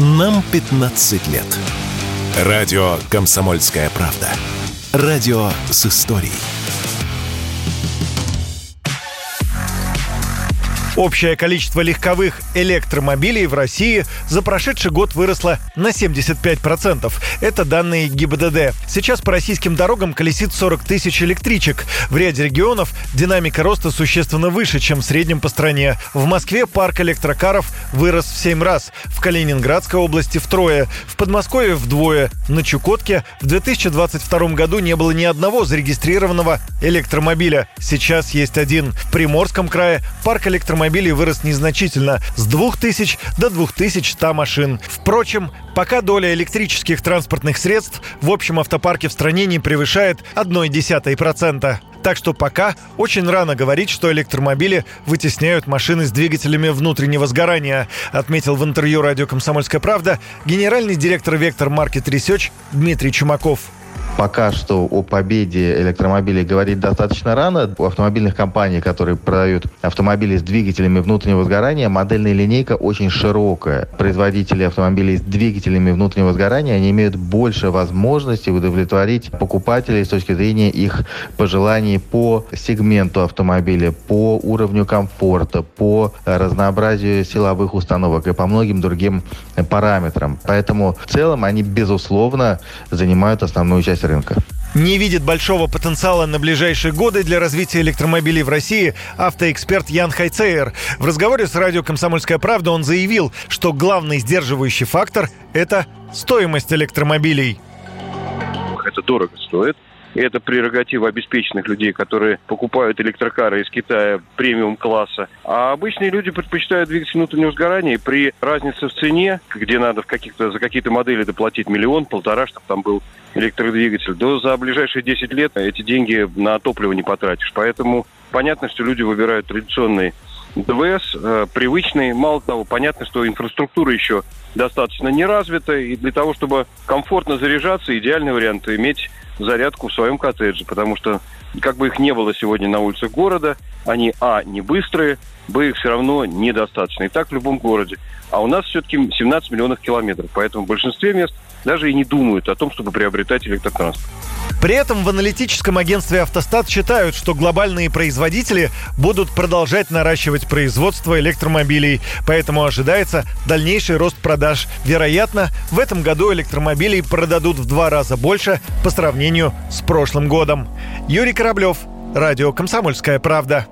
Нам 15 лет. Радио «Комсомольская правда». Радио с историей. Общее количество легковых электромобилей в России за прошедший год выросло на 75%. Это данные ГИБДД. Сейчас по российским дорогам колесит 40 тысяч электричек. В ряде регионов динамика роста существенно выше, чем в среднем по стране. В Москве парк электрокаров вырос в 7 раз, в Калининградской области втрое, в Подмосковье вдвое. На Чукотке в 2022 году не было ни одного зарегистрированного электромобиля. Сейчас есть один. В Приморском крае парк электромобилей автомобилей вырос незначительно – с 2000 до 2100 машин. Впрочем, пока доля электрических транспортных средств в общем автопарке в стране не превышает 0,1%. Так что пока очень рано говорить, что электромобили вытесняют машины с двигателями внутреннего сгорания, отметил в интервью радио «Комсомольская правда» генеральный директор «Вектор Маркет Research» Дмитрий Чумаков пока что о победе электромобилей говорить достаточно рано. У автомобильных компаний, которые продают автомобили с двигателями внутреннего сгорания, модельная линейка очень широкая. Производители автомобилей с двигателями внутреннего сгорания, они имеют больше возможностей удовлетворить покупателей с точки зрения их пожеланий по сегменту автомобиля, по уровню комфорта, по разнообразию силовых установок и по многим другим параметрам. Поэтому в целом они, безусловно, занимают основную часть рынка. Не видит большого потенциала на ближайшие годы для развития электромобилей в России автоэксперт Ян Хайцейер. В разговоре с радио «Комсомольская правда» он заявил, что главный сдерживающий фактор – это стоимость электромобилей. Это дорого стоит. И это прерогатива обеспеченных людей, которые покупают электрокары из Китая премиум-класса. А обычные люди предпочитают двигатель внутреннего сгорания. И при разнице в цене, где надо в каких-то, за какие-то модели доплатить миллион, полтора, чтобы там был электродвигатель, то за ближайшие 10 лет эти деньги на топливо не потратишь. Поэтому понятно, что люди выбирают традиционный ДВС, э, привычный. Мало того, понятно, что инфраструктура еще достаточно не развита. И для того, чтобы комфортно заряжаться, идеальный вариант иметь зарядку в своем коттедже. Потому что, как бы их не было сегодня на улицах города, они, а, не быстрые, б, их все равно недостаточно. И так в любом городе. А у нас все-таки 17 миллионов километров. Поэтому в большинстве мест даже и не думают о том, чтобы приобретать электротранспорт. При этом в аналитическом агентстве «Автостат» считают, что глобальные производители будут продолжать наращивать производство электромобилей, поэтому ожидается дальнейший рост продаж. Вероятно, в этом году электромобилей продадут в два раза больше по сравнению с прошлым годом. Юрий Кораблев, Радио «Комсомольская правда».